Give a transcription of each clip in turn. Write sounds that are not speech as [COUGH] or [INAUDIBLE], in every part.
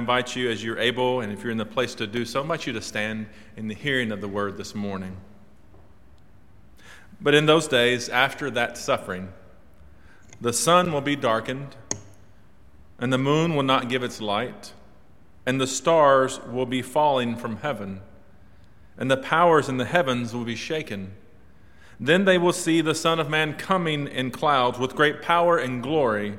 invite you, as you're able, and if you're in the place to do so, I invite you to stand in the hearing of the word this morning. But in those days, after that suffering, the sun will be darkened, and the moon will not give its light, and the stars will be falling from heaven, and the powers in the heavens will be shaken. Then they will see the Son of Man coming in clouds with great power and glory.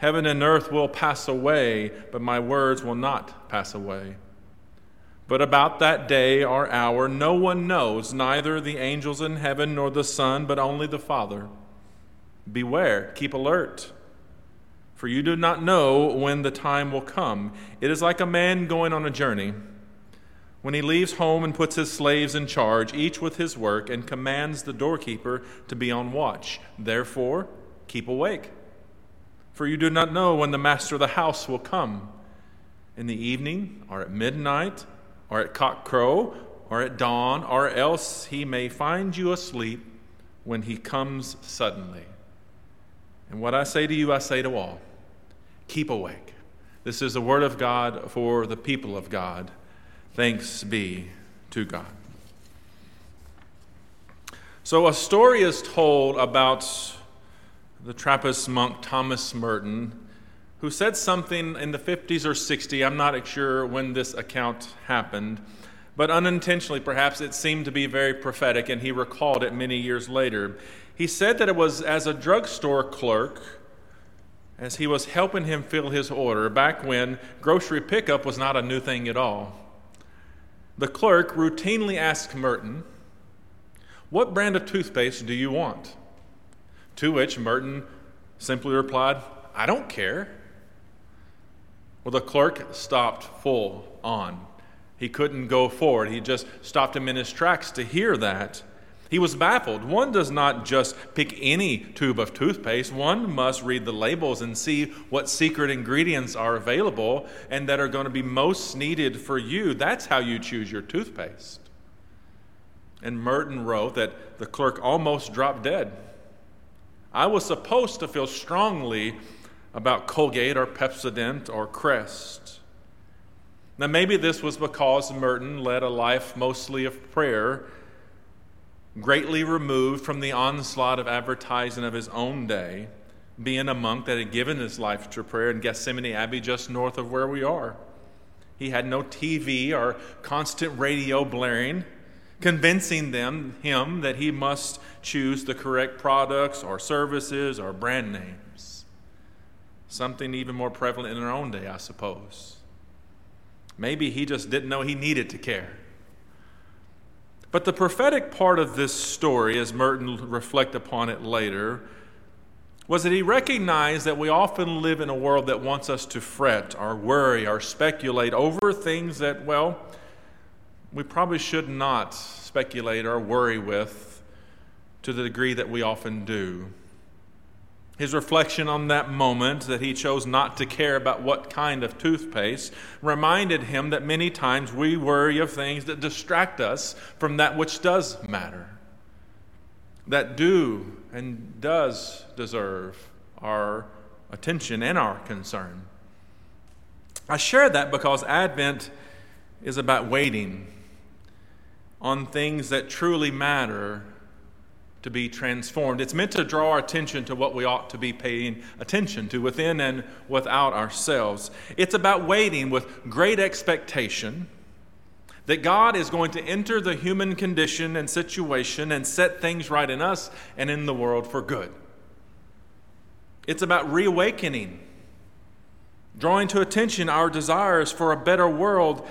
Heaven and earth will pass away, but my words will not pass away. But about that day or hour no one knows, neither the angels in heaven nor the Son, but only the Father. Beware, keep alert, for you do not know when the time will come. It is like a man going on a journey. When he leaves home and puts his slaves in charge, each with his work, and commands the doorkeeper to be on watch. Therefore, keep awake, for you do not know when the master of the house will come in the evening or at midnight or at cockcrow, or at dawn, or else he may find you asleep when he comes suddenly. And what I say to you, I say to all keep awake. This is the word of God for the people of God. Thanks be to God. So, a story is told about the Trappist monk Thomas Merton who said something in the 50s or 60s. I'm not sure when this account happened, but unintentionally, perhaps it seemed to be very prophetic, and he recalled it many years later. He said that it was as a drugstore clerk, as he was helping him fill his order, back when grocery pickup was not a new thing at all. The clerk routinely asked Merton, What brand of toothpaste do you want? To which Merton simply replied, I don't care. Well, the clerk stopped full on. He couldn't go forward. He just stopped him in his tracks to hear that. He was baffled. One does not just pick any tube of toothpaste. One must read the labels and see what secret ingredients are available and that are going to be most needed for you. That's how you choose your toothpaste. And Merton wrote that the clerk almost dropped dead. I was supposed to feel strongly about Colgate or Pepsodent or Crest. Now, maybe this was because Merton led a life mostly of prayer, greatly removed from the onslaught of advertising of his own day, being a monk that had given his life to prayer in Gethsemani Abbey, just north of where we are. He had no TV or constant radio blaring, convincing them, him that he must choose the correct products or services or brand names something even more prevalent in our own day, I suppose. Maybe he just didn't know he needed to care. But the prophetic part of this story, as Merton reflect upon it later, was that he recognized that we often live in a world that wants us to fret or worry or speculate over things that, well, we probably should not speculate or worry with to the degree that we often do. His reflection on that moment that he chose not to care about what kind of toothpaste reminded him that many times we worry of things that distract us from that which does matter, that do and does deserve our attention and our concern. I share that because Advent is about waiting on things that truly matter to be transformed. It's meant to draw our attention to what we ought to be paying attention to within and without ourselves. It's about waiting with great expectation that God is going to enter the human condition and situation and set things right in us and in the world for good. It's about reawakening, drawing to attention our desires for a better world.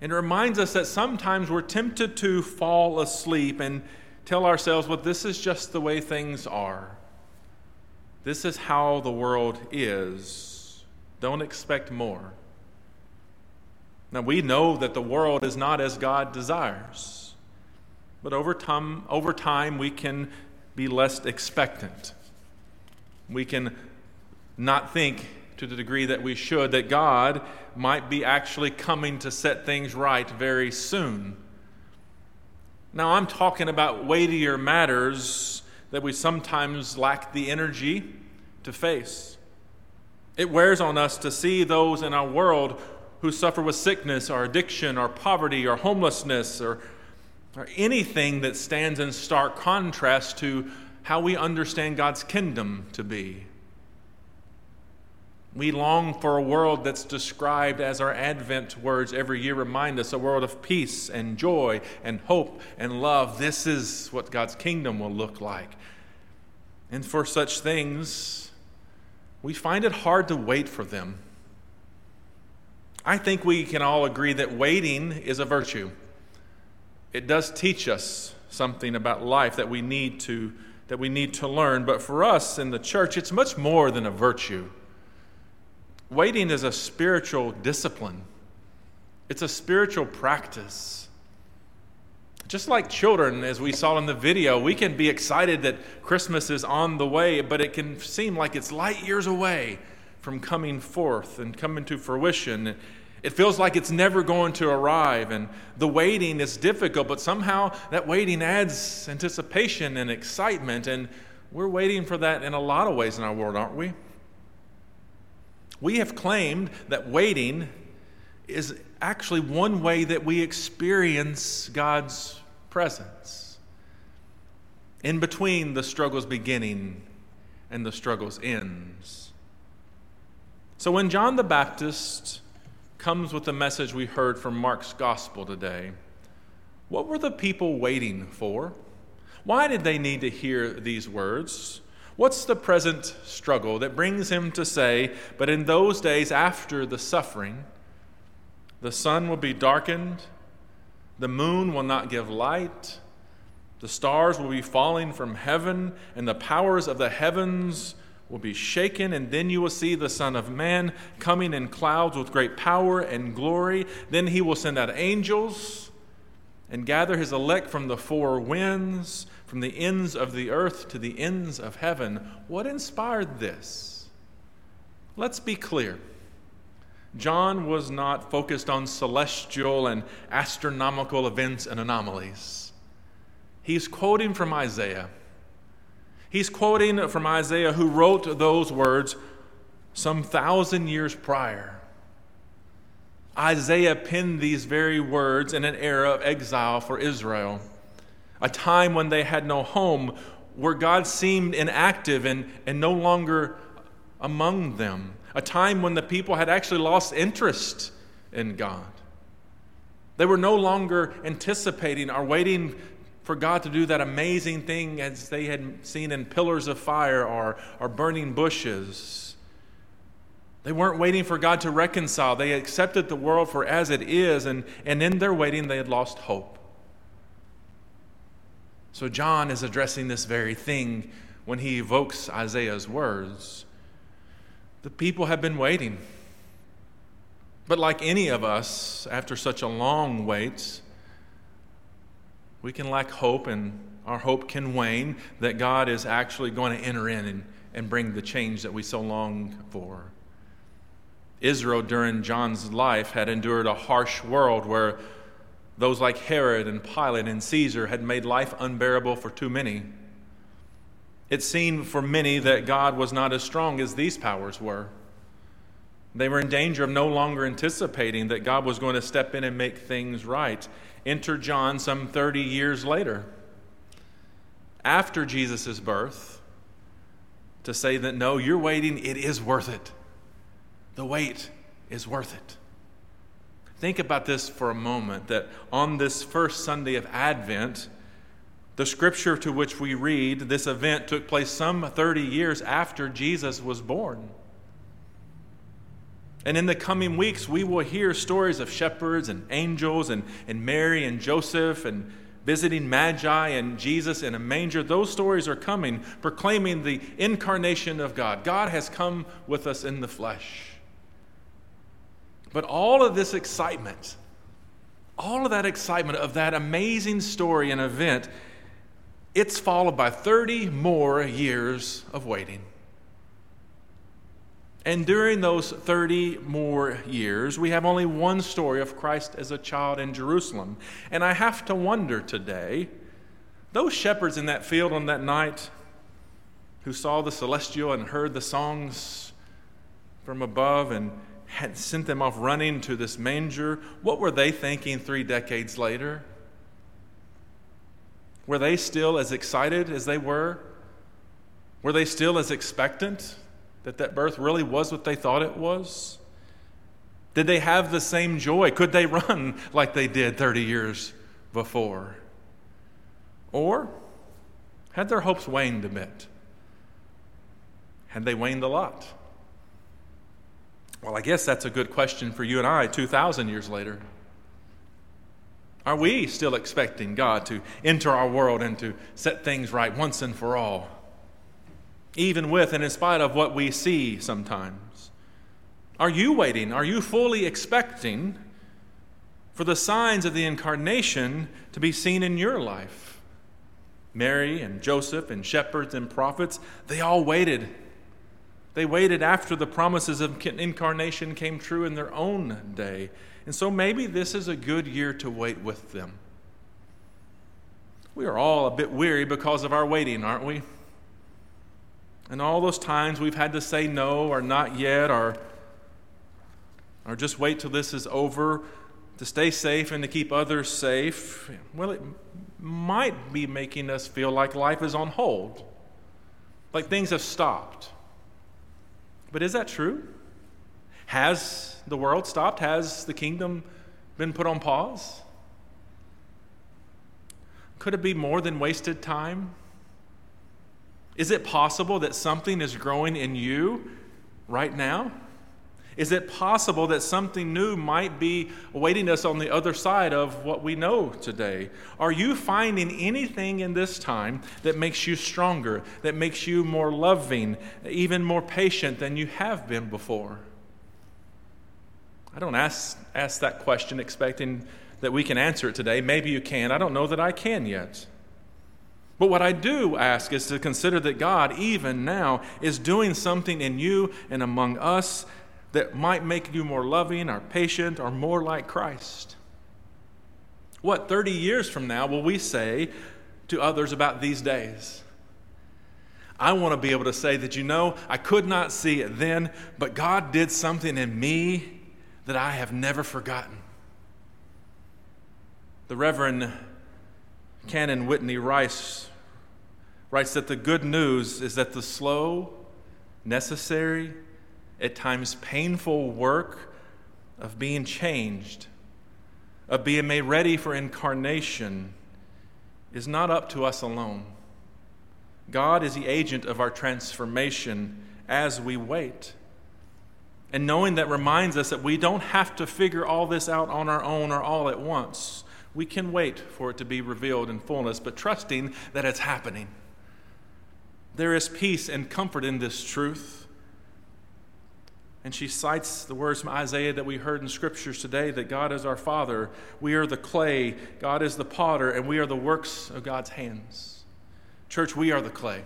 And it reminds us that sometimes we're tempted to fall asleep and tell ourselves, well, this is just the way things are. This is how the world is. Don't expect more. Now, we know that the world is not as God desires, but over time, over time we can be less expectant. We can not think to the degree that we should that God might be actually coming to set things right very soon. Now, I'm talking about weightier matters that we sometimes lack the energy to face. It wears on us to see those in our world who suffer with sickness or addiction or poverty or homelessness or, or anything that stands in stark contrast to how we understand God's kingdom to be. We long for a world that's described as our Advent words every year remind us a world of peace and joy and hope and love. This is what God's kingdom will look like. And for such things, we find it hard to wait for them. I think we can all agree that waiting is a virtue. It does teach us something about life that we need to that we need to learn, but for us in the church it's much more than a virtue. Waiting is a spiritual discipline. It's a spiritual practice. Just like children, as we saw in the video, we can be excited that Christmas is on the way, but it can seem like it's light years away from coming forth and coming to fruition. It feels like it's never going to arrive, and the waiting is difficult, but somehow that waiting adds anticipation and excitement, and we're waiting for that in a lot of ways in our world, aren't we? We have claimed that waiting is actually one way that we experience God's presence in between the struggle's beginning and the struggle's ends. So when John the Baptist comes with the message we heard from Mark's gospel today, what were the people waiting for? Why did they need to hear these words? What's the present struggle that brings him to say, But in those days after the suffering, the sun will be darkened, the moon will not give light, the stars will be falling from heaven, and the powers of the heavens will be shaken, and then you will see the Son of Man coming in clouds with great power and glory. Then he will send out angels and gather his elect from the four winds, from the ends of the earth to the ends of heaven. What inspired this? Let's be clear. John was not focused on celestial and astronomical events and anomalies. He's quoting from Isaiah. He's quoting from Isaiah, who wrote those words some thousand years prior. Isaiah penned these very words in an era of exile for Israel, a time when they had no home, where God seemed inactive and, and no longer among them, a time when the people had actually lost interest in God. They were no longer anticipating or waiting for God to do that amazing thing as they had seen in pillars of fire or, or burning bushes. They weren't waiting for God to reconcile. They accepted the world for as it is, and, and in their waiting, they had lost hope. So, John is addressing this very thing when he evokes Isaiah's words. The people have been waiting. But, like any of us, after such a long wait, we can lack hope and our hope can wane that God is actually going to enter in and, and bring the change that we so long for. Israel, during John's life, had endured a harsh world where those like Herod and Pilate and Caesar had made life unbearable for too many. It seemed for many that God was not as strong as these powers were. They were in danger of no longer anticipating that God was going to step in and make things right. Enter John some 30 years later, after Jesus' birth, to say that no, you're waiting, it is worth it. The wait is worth it. Think about this for a moment that on this first Sunday of Advent, the scripture to which we read, this event took place some 30 years after Jesus was born. And in the coming weeks, we will hear stories of shepherds and angels and, and Mary and Joseph and visiting Magi and Jesus in a manger. Those stories are coming, proclaiming the incarnation of God. God has come with us in the flesh. But all of this excitement, all of that excitement of that amazing story and event, it's followed by 30 more years of waiting. And during those 30 more years, we have only one story of Christ as a child in Jerusalem. And I have to wonder today those shepherds in that field on that night who saw the celestial and heard the songs from above and had sent them off running to this manger, what were they thinking three decades later? Were they still as excited as they were? Were they still as expectant that that birth really was what they thought it was? Did they have the same joy? Could they [LAUGHS] run like they did 30 years before? Or had their hopes waned a bit? Had they waned a lot? Well, I guess that's a good question for you and I 2,000 years later. Are we still expecting God to enter our world and to set things right once and for all? Even with and in spite of what we see sometimes. Are you waiting? Are you fully expecting for the signs of the incarnation to be seen in your life? Mary and Joseph and shepherds and prophets, they all waited they waited after the promises of incarnation came true in their own day. And so maybe this is a good year to wait with them. We are all a bit weary because of our waiting, aren't we? And all those times we've had to say no or not yet or, or just wait till this is over to stay safe and to keep others safe, well, it might be making us feel like life is on hold, like things have stopped. But is that true? Has the world stopped? Has the kingdom been put on pause? Could it be more than wasted time? Is it possible that something is growing in you right now? Is it possible that something new might be awaiting us on the other side of what we know today? Are you finding anything in this time that makes you stronger, that makes you more loving, even more patient than you have been before? I don't ask, ask that question expecting that we can answer it today. Maybe you can. I don't know that I can yet. But what I do ask is to consider that God, even now, is doing something in you and among us that might make you more loving or patient or more like Christ? What, 30 years from now, will we say to others about these days? I want to be able to say that, you know, I could not see it then, but God did something in me that I have never forgotten. The Reverend Canon Whitney Rice writes that the good news is that the slow, necessary, at times painful work of being changed, of being made ready for incarnation, is not up to us alone. God is the agent of our transformation as we wait. And knowing that reminds us that we don't have to figure all this out on our own or all at once. We can wait for it to be revealed in fullness, but trusting that it's happening. There is peace and comfort in this truth. And she cites the words from Isaiah that we heard in scriptures today that God is our Father. We are the clay, God is the potter, and we are the works of God's hands. Church, we are the clay,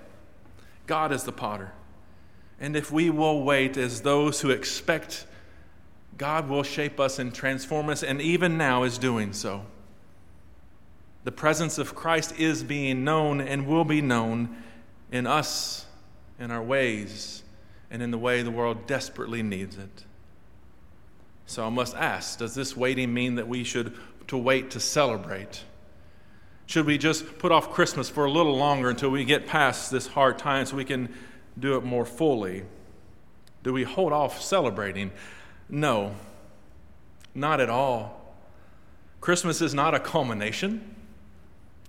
God is the potter. And if we will wait as those who expect, God will shape us and transform us, and even now is doing so. The presence of Christ is being known and will be known in us, in our ways and in the way the world desperately needs it. So I must ask does this waiting mean that we should to wait to celebrate? Should we just put off Christmas for a little longer until we get past this hard time so we can do it more fully? Do we hold off celebrating? No, not at all. Christmas is not a culmination.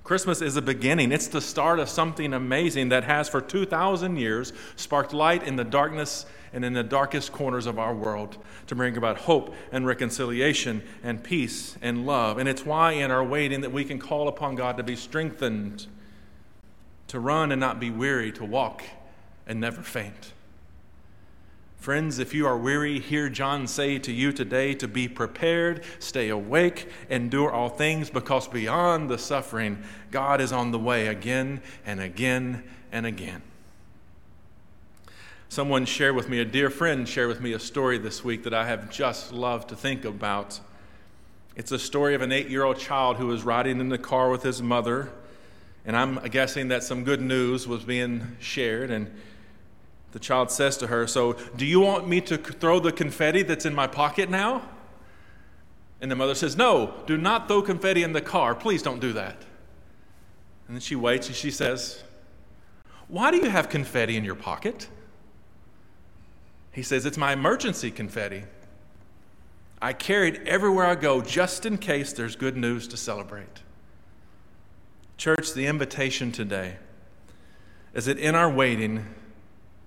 Christmas is a beginning. It's the start of something amazing that has for 2,000 years sparked light in the darkness and in the darkest corners of our world to bring about hope and reconciliation and peace and love. And it's why, in our waiting, that we can call upon God to be strengthened, to run and not be weary, to walk and never faint. Friends, if you are weary, hear John say to you today to be prepared, stay awake, endure all things, because beyond the suffering, God is on the way again and again and again. Someone shared with me, a dear friend shared with me a story this week that I have just loved to think about. It's a story of an eight year old child who was riding in the car with his mother, and I'm guessing that some good news was being shared. And the child says to her, So, do you want me to throw the confetti that's in my pocket now? And the mother says, No, do not throw confetti in the car. Please don't do that. And then she waits and she says, Why do you have confetti in your pocket? He says, It's my emergency confetti. I carry it everywhere I go just in case there's good news to celebrate. Church, the invitation today is that in our waiting,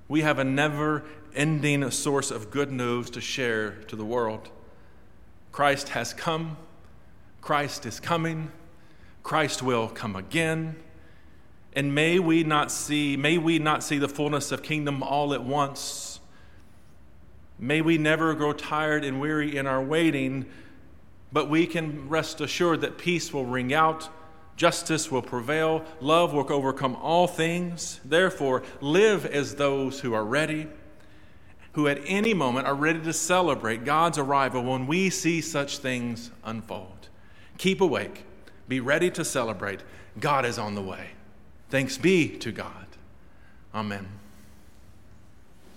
we have a never ending source of good news to share to the world. Christ has come, Christ is coming, Christ will come again. And may we not see, may we not see the fullness of kingdom all at once. May we never grow tired and weary in our waiting, but we can rest assured that peace will ring out Justice will prevail, love will overcome all things. Therefore, live as those who are ready, who at any moment are ready to celebrate God's arrival when we see such things unfold. Keep awake, be ready to celebrate. God is on the way. Thanks be to God. Amen.